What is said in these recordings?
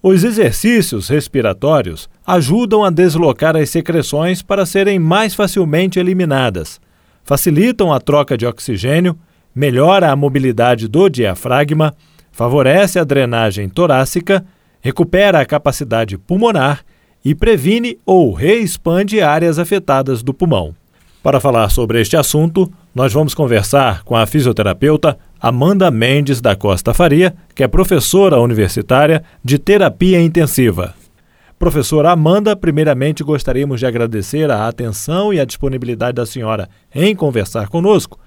Os exercícios respiratórios ajudam a deslocar as secreções para serem mais facilmente eliminadas, facilitam a troca de oxigênio, melhora a mobilidade do diafragma, favorece a drenagem torácica, recupera a capacidade pulmonar e previne ou reexpande áreas afetadas do pulmão. Para falar sobre este assunto, nós vamos conversar com a fisioterapeuta Amanda Mendes da Costa Faria, que é professora universitária de terapia intensiva. Professora Amanda, primeiramente gostaríamos de agradecer a atenção e a disponibilidade da senhora em conversar conosco.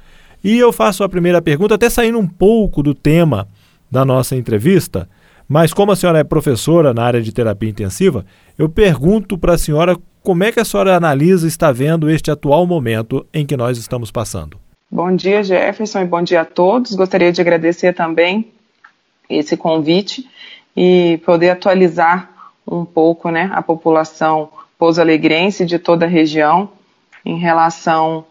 E eu faço a primeira pergunta, até saindo um pouco do tema da nossa entrevista, mas como a senhora é professora na área de terapia intensiva, eu pergunto para a senhora como é que a senhora analisa e está vendo este atual momento em que nós estamos passando. Bom dia, Jefferson, e bom dia a todos. Gostaria de agradecer também esse convite e poder atualizar um pouco né, a população pouso-alegrense de toda a região em relação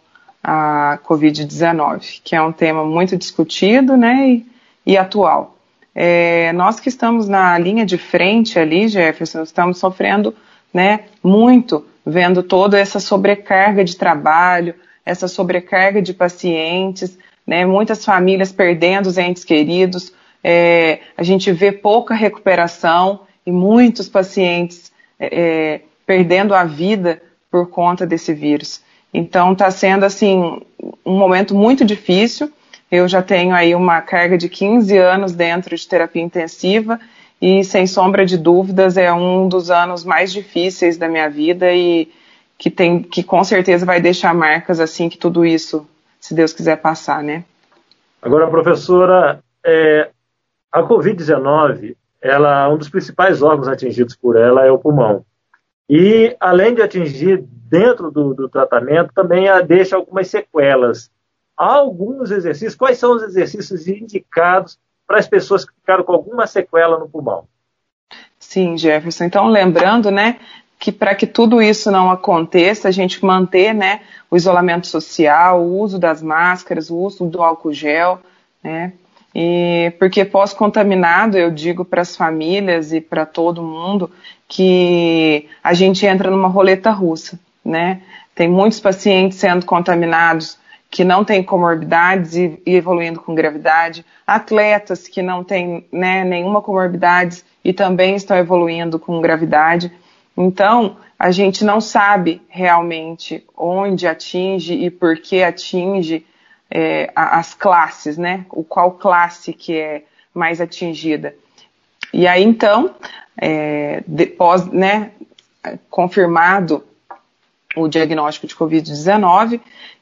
à Covid-19, que é um tema muito discutido né, e, e atual. É, nós que estamos na linha de frente ali, Jefferson, estamos sofrendo né, muito, vendo toda essa sobrecarga de trabalho, essa sobrecarga de pacientes, né, muitas famílias perdendo os entes queridos, é, a gente vê pouca recuperação e muitos pacientes é, é perdendo a vida por conta desse vírus. Então está sendo assim um momento muito difícil eu já tenho aí uma carga de 15 anos dentro de terapia intensiva e, sem sombra de dúvidas, é um dos anos mais difíceis da minha vida e que, tem, que com certeza vai deixar marcas assim que tudo isso, se Deus quiser passar, né? Agora, professora, é, a Covid-19, ela, um dos principais órgãos atingidos por ela é o pulmão. E, além de atingir dentro do, do tratamento, também deixa algumas sequelas alguns exercícios. Quais são os exercícios indicados para as pessoas que ficaram com alguma sequela no pulmão? Sim, Jefferson. Então, lembrando, né, que para que tudo isso não aconteça, a gente manter, né, o isolamento social, o uso das máscaras, o uso do álcool gel, né, e porque pós-contaminado, eu digo para as famílias e para todo mundo que a gente entra numa roleta russa, né? Tem muitos pacientes sendo contaminados que não têm comorbidades e, e, evoluindo com gravidade, atletas que não têm né, nenhuma comorbidade e também estão evoluindo com gravidade. Então, a gente não sabe realmente onde atinge e por que atinge é, as classes, né? O qual classe que é mais atingida. E aí, então, é, depois, né, confirmado o diagnóstico de Covid-19,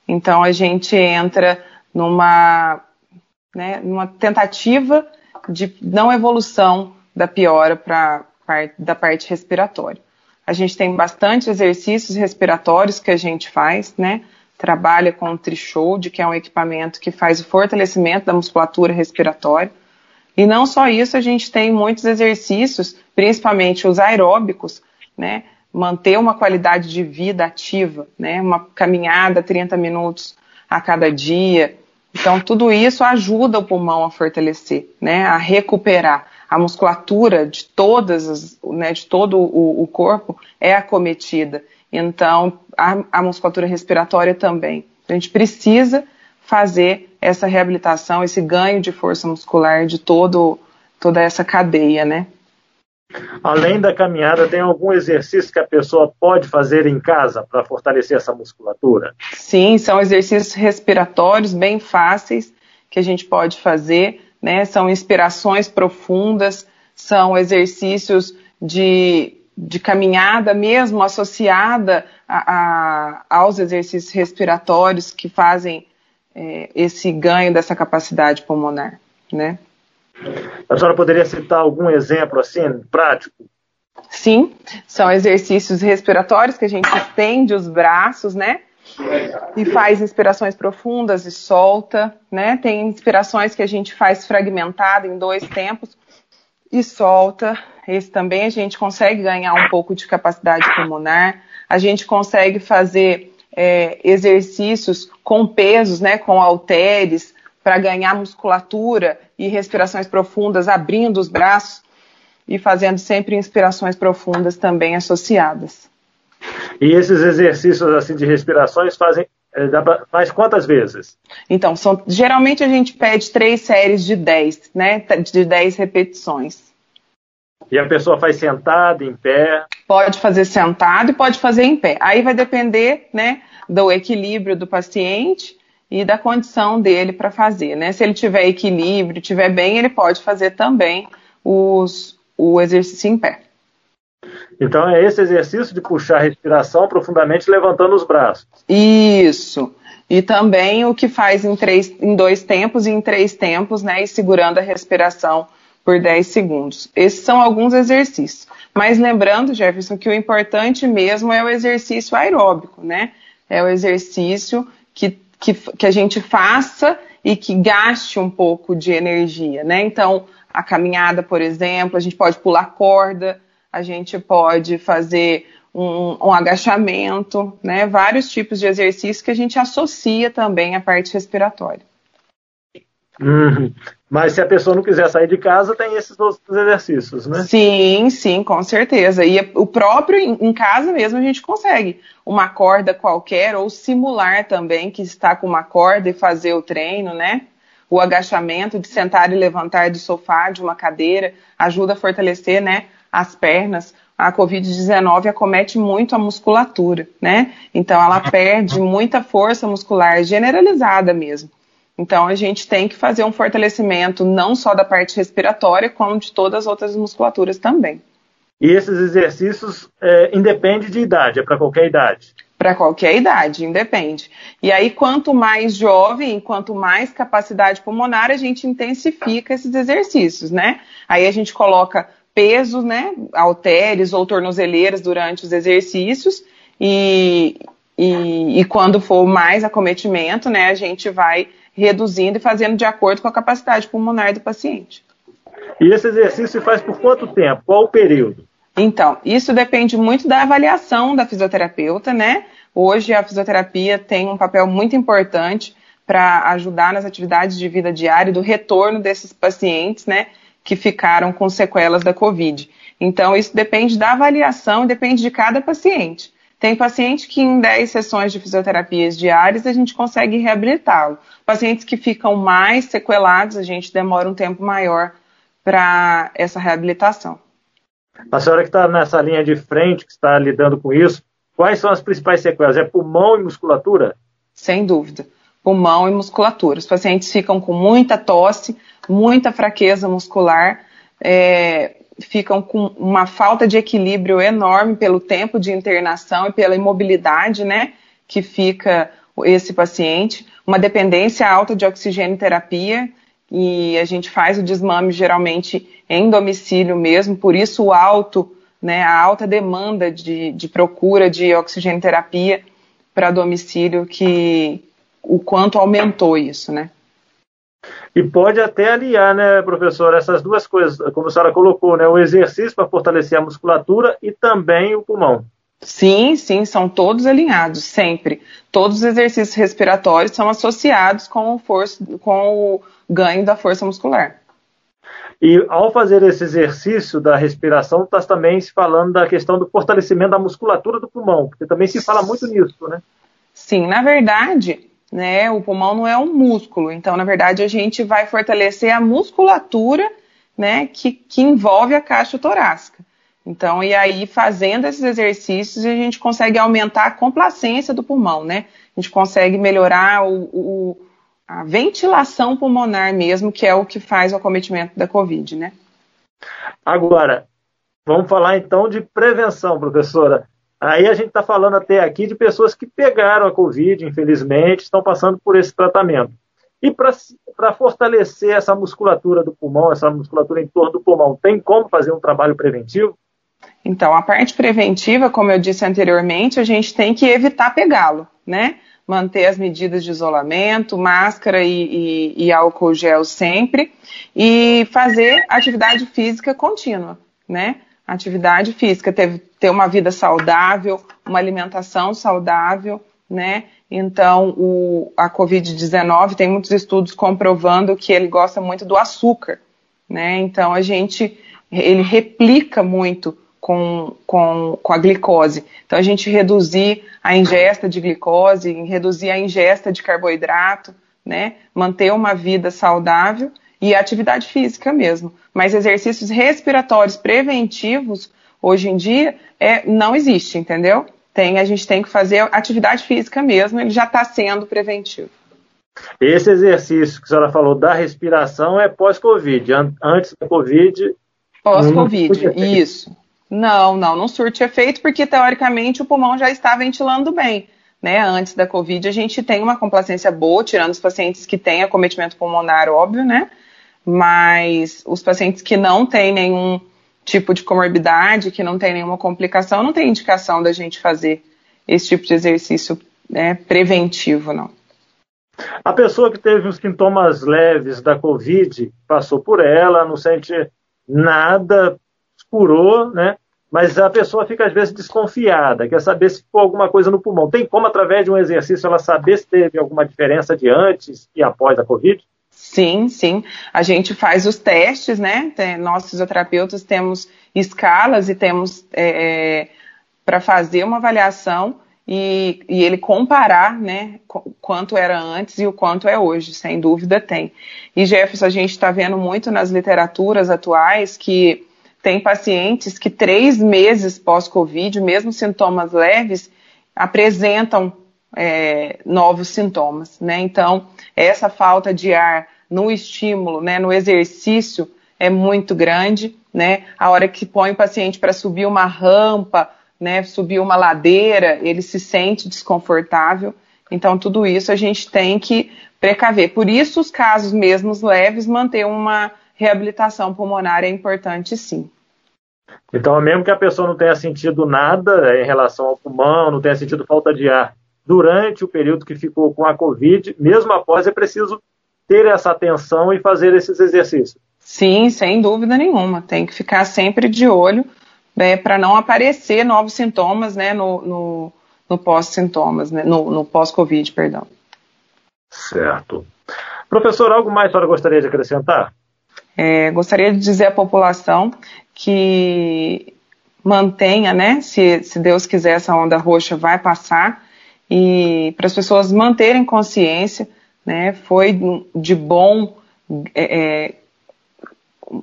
então a gente entra numa, né, numa tentativa de não evolução da piora para da parte respiratória. A gente tem bastante exercícios respiratórios que a gente faz, né? Trabalha com o Trichode, que é um equipamento que faz o fortalecimento da musculatura respiratória. E não só isso, a gente tem muitos exercícios, principalmente os aeróbicos, né? Manter uma qualidade de vida ativa, né? Uma caminhada 30 minutos a cada dia. Então, tudo isso ajuda o pulmão a fortalecer, né? A recuperar. A musculatura de todas as, né, de todo o, o corpo é acometida. Então, a, a musculatura respiratória também. A gente precisa fazer essa reabilitação, esse ganho de força muscular de todo, toda essa cadeia, né? Além da caminhada, tem algum exercício que a pessoa pode fazer em casa para fortalecer essa musculatura? Sim, são exercícios respiratórios bem fáceis que a gente pode fazer, né? São inspirações profundas, são exercícios de, de caminhada mesmo associada a, a, aos exercícios respiratórios que fazem é, esse ganho dessa capacidade pulmonar, né? A senhora poderia citar algum exemplo assim, prático? Sim, são exercícios respiratórios que a gente estende os braços, né? E faz inspirações profundas e solta, né? Tem inspirações que a gente faz fragmentado em dois tempos e solta. Esse também a gente consegue ganhar um pouco de capacidade pulmonar. A gente consegue fazer é, exercícios com pesos, né? Com halteres, para ganhar musculatura e respirações profundas, abrindo os braços. e fazendo sempre inspirações profundas também associadas. E esses exercícios assim de respirações fazem é, faz quantas vezes? Então, são, geralmente a gente pede três séries de 10, né? De 10 repetições. E a pessoa faz sentado, em pé? Pode fazer sentado e pode fazer em pé. Aí vai depender, né, do equilíbrio do paciente e da condição dele para fazer, né? Se ele tiver equilíbrio, tiver bem, ele pode fazer também os, o exercício em pé. Então é esse exercício de puxar a respiração profundamente levantando os braços. Isso. E também o que faz em, três, em dois tempos e em três tempos, né? E segurando a respiração por 10 segundos. Esses são alguns exercícios. Mas lembrando, Jefferson, que o importante mesmo é o exercício aeróbico, né? É o exercício que, que, que a gente faça e que gaste um pouco de energia, né? Então, a caminhada, por exemplo, a gente pode pular corda, a gente pode fazer um, um, agachamento, né? Vários tipos de exercícios que a gente associa também à parte respiratória. Uhum. Mas se a pessoa não quiser sair de casa, tem esses outros exercícios, né? Sim, sim, com certeza. E o próprio em casa mesmo a gente consegue uma corda qualquer ou simular também que está com uma corda e fazer o treino, né? O agachamento de sentar e levantar do sofá, de uma cadeira, ajuda a fortalecer, né, as pernas. A COVID-19 acomete muito a musculatura, né? Então ela perde muita força muscular generalizada mesmo. Então a gente tem que fazer um fortalecimento não só da parte respiratória, como de todas as outras musculaturas também. E esses exercícios é, independe de idade, é para qualquer idade? Para qualquer idade, independe. E aí, quanto mais jovem, quanto mais capacidade pulmonar, a gente intensifica esses exercícios, né? Aí a gente coloca pesos, né, halteres ou tornozeleiras durante os exercícios e, e, e, quando for mais acometimento, né, a gente vai reduzindo e fazendo de acordo com a capacidade pulmonar do paciente. E esse exercício se faz por quanto tempo? Qual o período? Então, isso depende muito da avaliação da fisioterapeuta, né? Hoje a fisioterapia tem um papel muito importante para ajudar nas atividades de vida diária do retorno desses pacientes, né? que ficaram com sequelas da Covid. Então, isso depende da avaliação e depende de cada paciente. Tem paciente que em 10 sessões de fisioterapias diárias a gente consegue reabilitá-lo. Pacientes que ficam mais sequelados, a gente demora um tempo maior para essa reabilitação. A senhora que está nessa linha de frente, que está lidando com isso, quais são as principais sequelas? É pulmão e musculatura? Sem dúvida. Pulmão e musculatura. Os pacientes ficam com muita tosse, muita fraqueza muscular, é, ficam com uma falta de equilíbrio enorme pelo tempo de internação e pela imobilidade, né, que fica esse paciente, uma dependência alta de oxigênio terapia, e a gente faz o desmame geralmente em domicílio mesmo, por isso o alto, né, a alta demanda de, de procura de oxigênio terapia para domicílio, que o quanto aumentou isso, né? E pode até aliar, né, professor, essas duas coisas, como a senhora colocou, né, o exercício para fortalecer a musculatura e também o pulmão. Sim, sim, são todos alinhados, sempre. Todos os exercícios respiratórios são associados com o, força, com o ganho da força muscular. E ao fazer esse exercício da respiração, está também se falando da questão do fortalecimento da musculatura do pulmão, porque também se fala muito nisso, né? Sim, na verdade, né? O pulmão não é um músculo, então na verdade a gente vai fortalecer a musculatura, né, que, que envolve a caixa torácica. Então, e aí fazendo esses exercícios a gente consegue aumentar a complacência do pulmão, né? A gente consegue melhorar o, o, a ventilação pulmonar mesmo, que é o que faz o acometimento da Covid, né? Agora, vamos falar então de prevenção, professora. Aí a gente está falando até aqui de pessoas que pegaram a Covid, infelizmente, estão passando por esse tratamento. E para fortalecer essa musculatura do pulmão, essa musculatura em torno do pulmão, tem como fazer um trabalho preventivo? Então, a parte preventiva, como eu disse anteriormente, a gente tem que evitar pegá-lo, né? Manter as medidas de isolamento, máscara e, e, e álcool gel sempre, e fazer atividade física contínua, né? Atividade física, ter, ter uma vida saudável, uma alimentação saudável, né? Então, o, a Covid-19 tem muitos estudos comprovando que ele gosta muito do açúcar, né? Então, a gente ele replica muito com, com, com a glicose. Então, a gente reduzir a ingesta de glicose, reduzir a ingesta de carboidrato, né? Manter uma vida saudável e atividade física mesmo. Mas exercícios respiratórios preventivos, hoje em dia, é, não existe, entendeu? Tem, a gente tem que fazer atividade física mesmo, ele já está sendo preventivo. Esse exercício que a senhora falou da respiração é pós-Covid. Antes da Covid. Pós-Covid, isso. Não, não, não surte efeito, porque teoricamente o pulmão já está ventilando bem. Né? Antes da Covid, a gente tem uma complacência boa, tirando os pacientes que têm acometimento pulmonar, óbvio, né? Mas os pacientes que não têm nenhum tipo de comorbidade, que não tem nenhuma complicação, não tem indicação da gente fazer esse tipo de exercício né, preventivo, não. A pessoa que teve os sintomas leves da Covid, passou por ela, não sente nada, curou, né? Mas a pessoa fica às vezes desconfiada, quer saber se for alguma coisa no pulmão. Tem como, através de um exercício, ela saber se teve alguma diferença de antes e após a Covid? Sim, sim. A gente faz os testes, né? Nós, fisioterapeutas, temos escalas e temos é, é para fazer uma avaliação e, e, ele comparar, né, quanto era antes e o quanto é hoje, sem dúvida tem. E Jefferson, a gente está vendo muito nas literaturas atuais que tem pacientes que três meses pós-Covid, mesmo sintomas leves, apresentam é, novos sintomas, né? Então, essa falta de ar no estímulo, né, no exercício, é muito grande, né? A hora que põe o paciente para subir uma rampa, né, subir uma ladeira, ele se sente desconfortável. Então, tudo isso a gente tem que precaver. Por isso, os casos mesmo leves, manter uma reabilitação pulmonar é importante sim. Então, mesmo que a pessoa não tenha sentido nada em relação ao pulmão, não tenha sentido falta de ar durante o período que ficou com a Covid, mesmo após, é preciso ter essa atenção e fazer esses exercícios. Sim, sem dúvida nenhuma. Tem que ficar sempre de olho né, para não aparecer novos sintomas né, no, no, no pós-sintomas, né, no, no pós-Covid, perdão. Certo. Professor, algo mais a senhora gostaria de acrescentar? É, gostaria de dizer à população que mantenha, né? Se, se Deus quiser, essa onda roxa vai passar e para as pessoas manterem consciência, né? Foi de bom, é, é,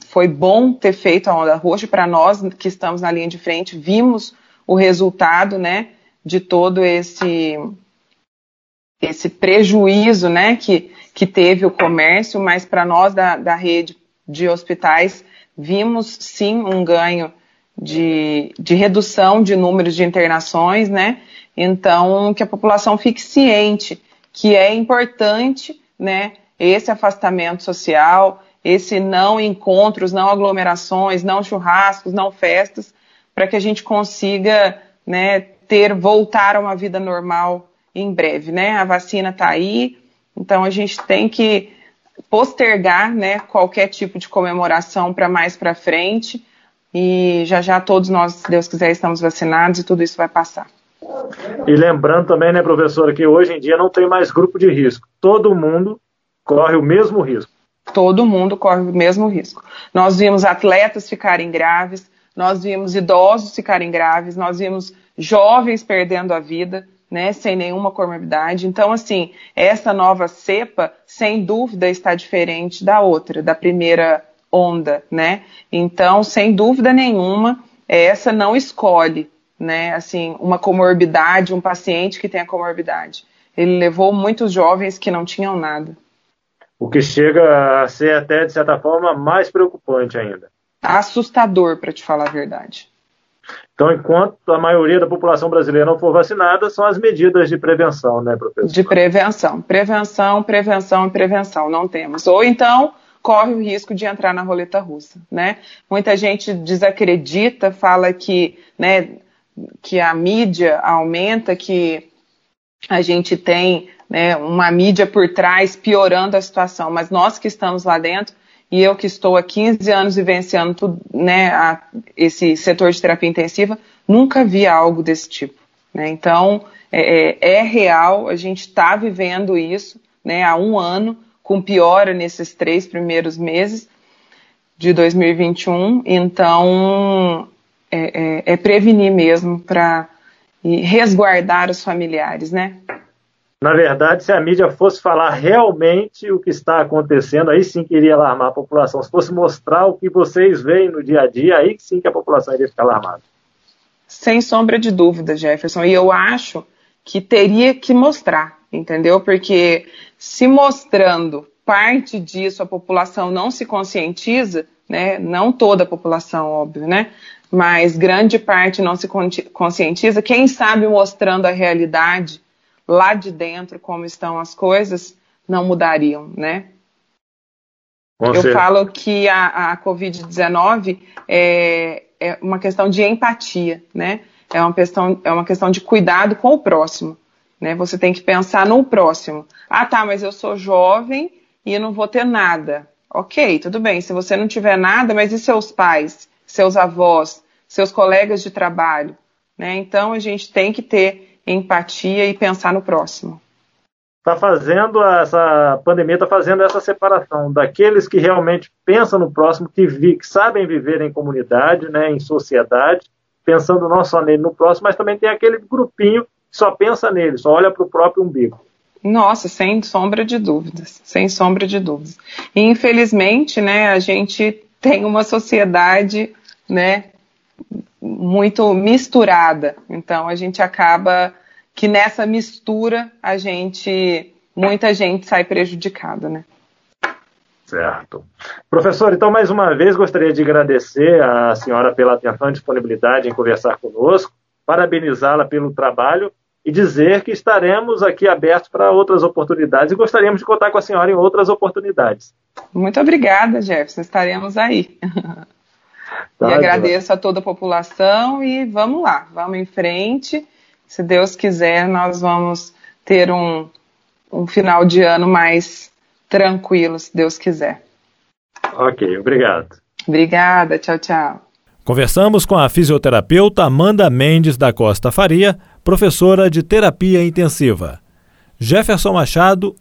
foi bom ter feito a onda roxa para nós que estamos na linha de frente, vimos o resultado, né? De todo esse esse prejuízo, né? Que que teve o comércio, mas para nós da, da rede de hospitais, vimos sim um ganho de, de redução de números de internações, né? Então, que a população fique ciente que é importante, né, esse afastamento social, esse não encontros, não aglomerações, não churrascos, não festas, para que a gente consiga, né, ter voltar a uma vida normal em breve, né? A vacina está aí, então a gente tem que postergar né, qualquer tipo de comemoração para mais para frente. E já já todos nós, se Deus quiser, estamos vacinados e tudo isso vai passar. E lembrando também, né, professora, que hoje em dia não tem mais grupo de risco. Todo mundo corre o mesmo risco. Todo mundo corre o mesmo risco. Nós vimos atletas ficarem graves, nós vimos idosos ficarem graves, nós vimos jovens perdendo a vida né, sem nenhuma comorbidade. Então, assim, essa nova cepa, sem dúvida, está diferente da outra, da primeira onda, né? Então, sem dúvida nenhuma, essa não escolhe, né, assim, uma comorbidade, um paciente que tenha comorbidade. Ele levou muitos jovens que não tinham nada. O que chega a ser até, de certa forma, mais preocupante ainda. Assustador, para te falar a verdade. Então, enquanto a maioria da população brasileira não for vacinada, são as medidas de prevenção, né, professor? De prevenção. Prevenção, prevenção e prevenção. Não temos. Ou então, corre o risco de entrar na roleta russa, né? Muita gente desacredita, fala que, né, que a mídia aumenta, que a gente tem né, uma mídia por trás piorando a situação, mas nós que estamos lá dentro e eu que estou há 15 anos vivenciando né, a, esse setor de terapia intensiva, nunca vi algo desse tipo. Né? Então, é, é, é real, a gente está vivendo isso né, há um ano, com piora nesses três primeiros meses. de 2021. Então, é, é, é prevenir mesmo para resguardar os familiares, né? Na verdade, se a mídia fosse falar realmente o que está acontecendo, aí sim que iria alarmar a população. Se fosse mostrar o que vocês veem no dia a dia, aí sim que a população iria ficar alarmada. Sem sombra de dúvida, Jefferson. E eu acho que teria que mostrar, entendeu? Porque se mostrando parte disso a população não se conscientiza, né? Não toda a população, óbvio, né? Mas grande parte não se conscientiza. Quem sabe mostrando a realidade lá de dentro como estão as coisas, não mudariam, né? Com Eu falo que a, a Covid-19 é, é uma questão de empatia, né? É uma questão, é uma questão de cuidado com o próximo, né? Você tem que pensar no próximo. Ah, tá, mas eu sou jovem e não vou ter nada. Ok, tudo bem. Se você não tiver nada, mas e seus pais, seus avós, seus colegas de trabalho? Né? Então a gente tem que ter empatia e pensar no próximo. Está fazendo essa pandemia está fazendo essa separação daqueles que realmente pensam no próximo, que, vi, que sabem viver em comunidade, né, em sociedade, pensando não só nele no próximo, mas também tem aquele grupinho só pensa nele, só olha para o próprio umbigo. Nossa, sem sombra de dúvidas, sem sombra de dúvidas. E infelizmente, né, a gente tem uma sociedade, né, muito misturada. Então a gente acaba que nessa mistura a gente muita gente sai prejudicada, né? Certo. Professor, então mais uma vez gostaria de agradecer a senhora pela atenção e disponibilidade em conversar conosco, parabenizá-la pelo trabalho e dizer que estaremos aqui abertos para outras oportunidades e gostaríamos de contar com a senhora em outras oportunidades. Muito obrigada, Jefferson. Estaremos aí. Tá, e agradeço a toda a população e vamos lá, vamos em frente. Se Deus quiser, nós vamos ter um, um final de ano mais tranquilo, se Deus quiser. Ok, obrigado. Obrigada, tchau, tchau. Conversamos com a fisioterapeuta Amanda Mendes da Costa Faria, professora de terapia intensiva. Jefferson Machado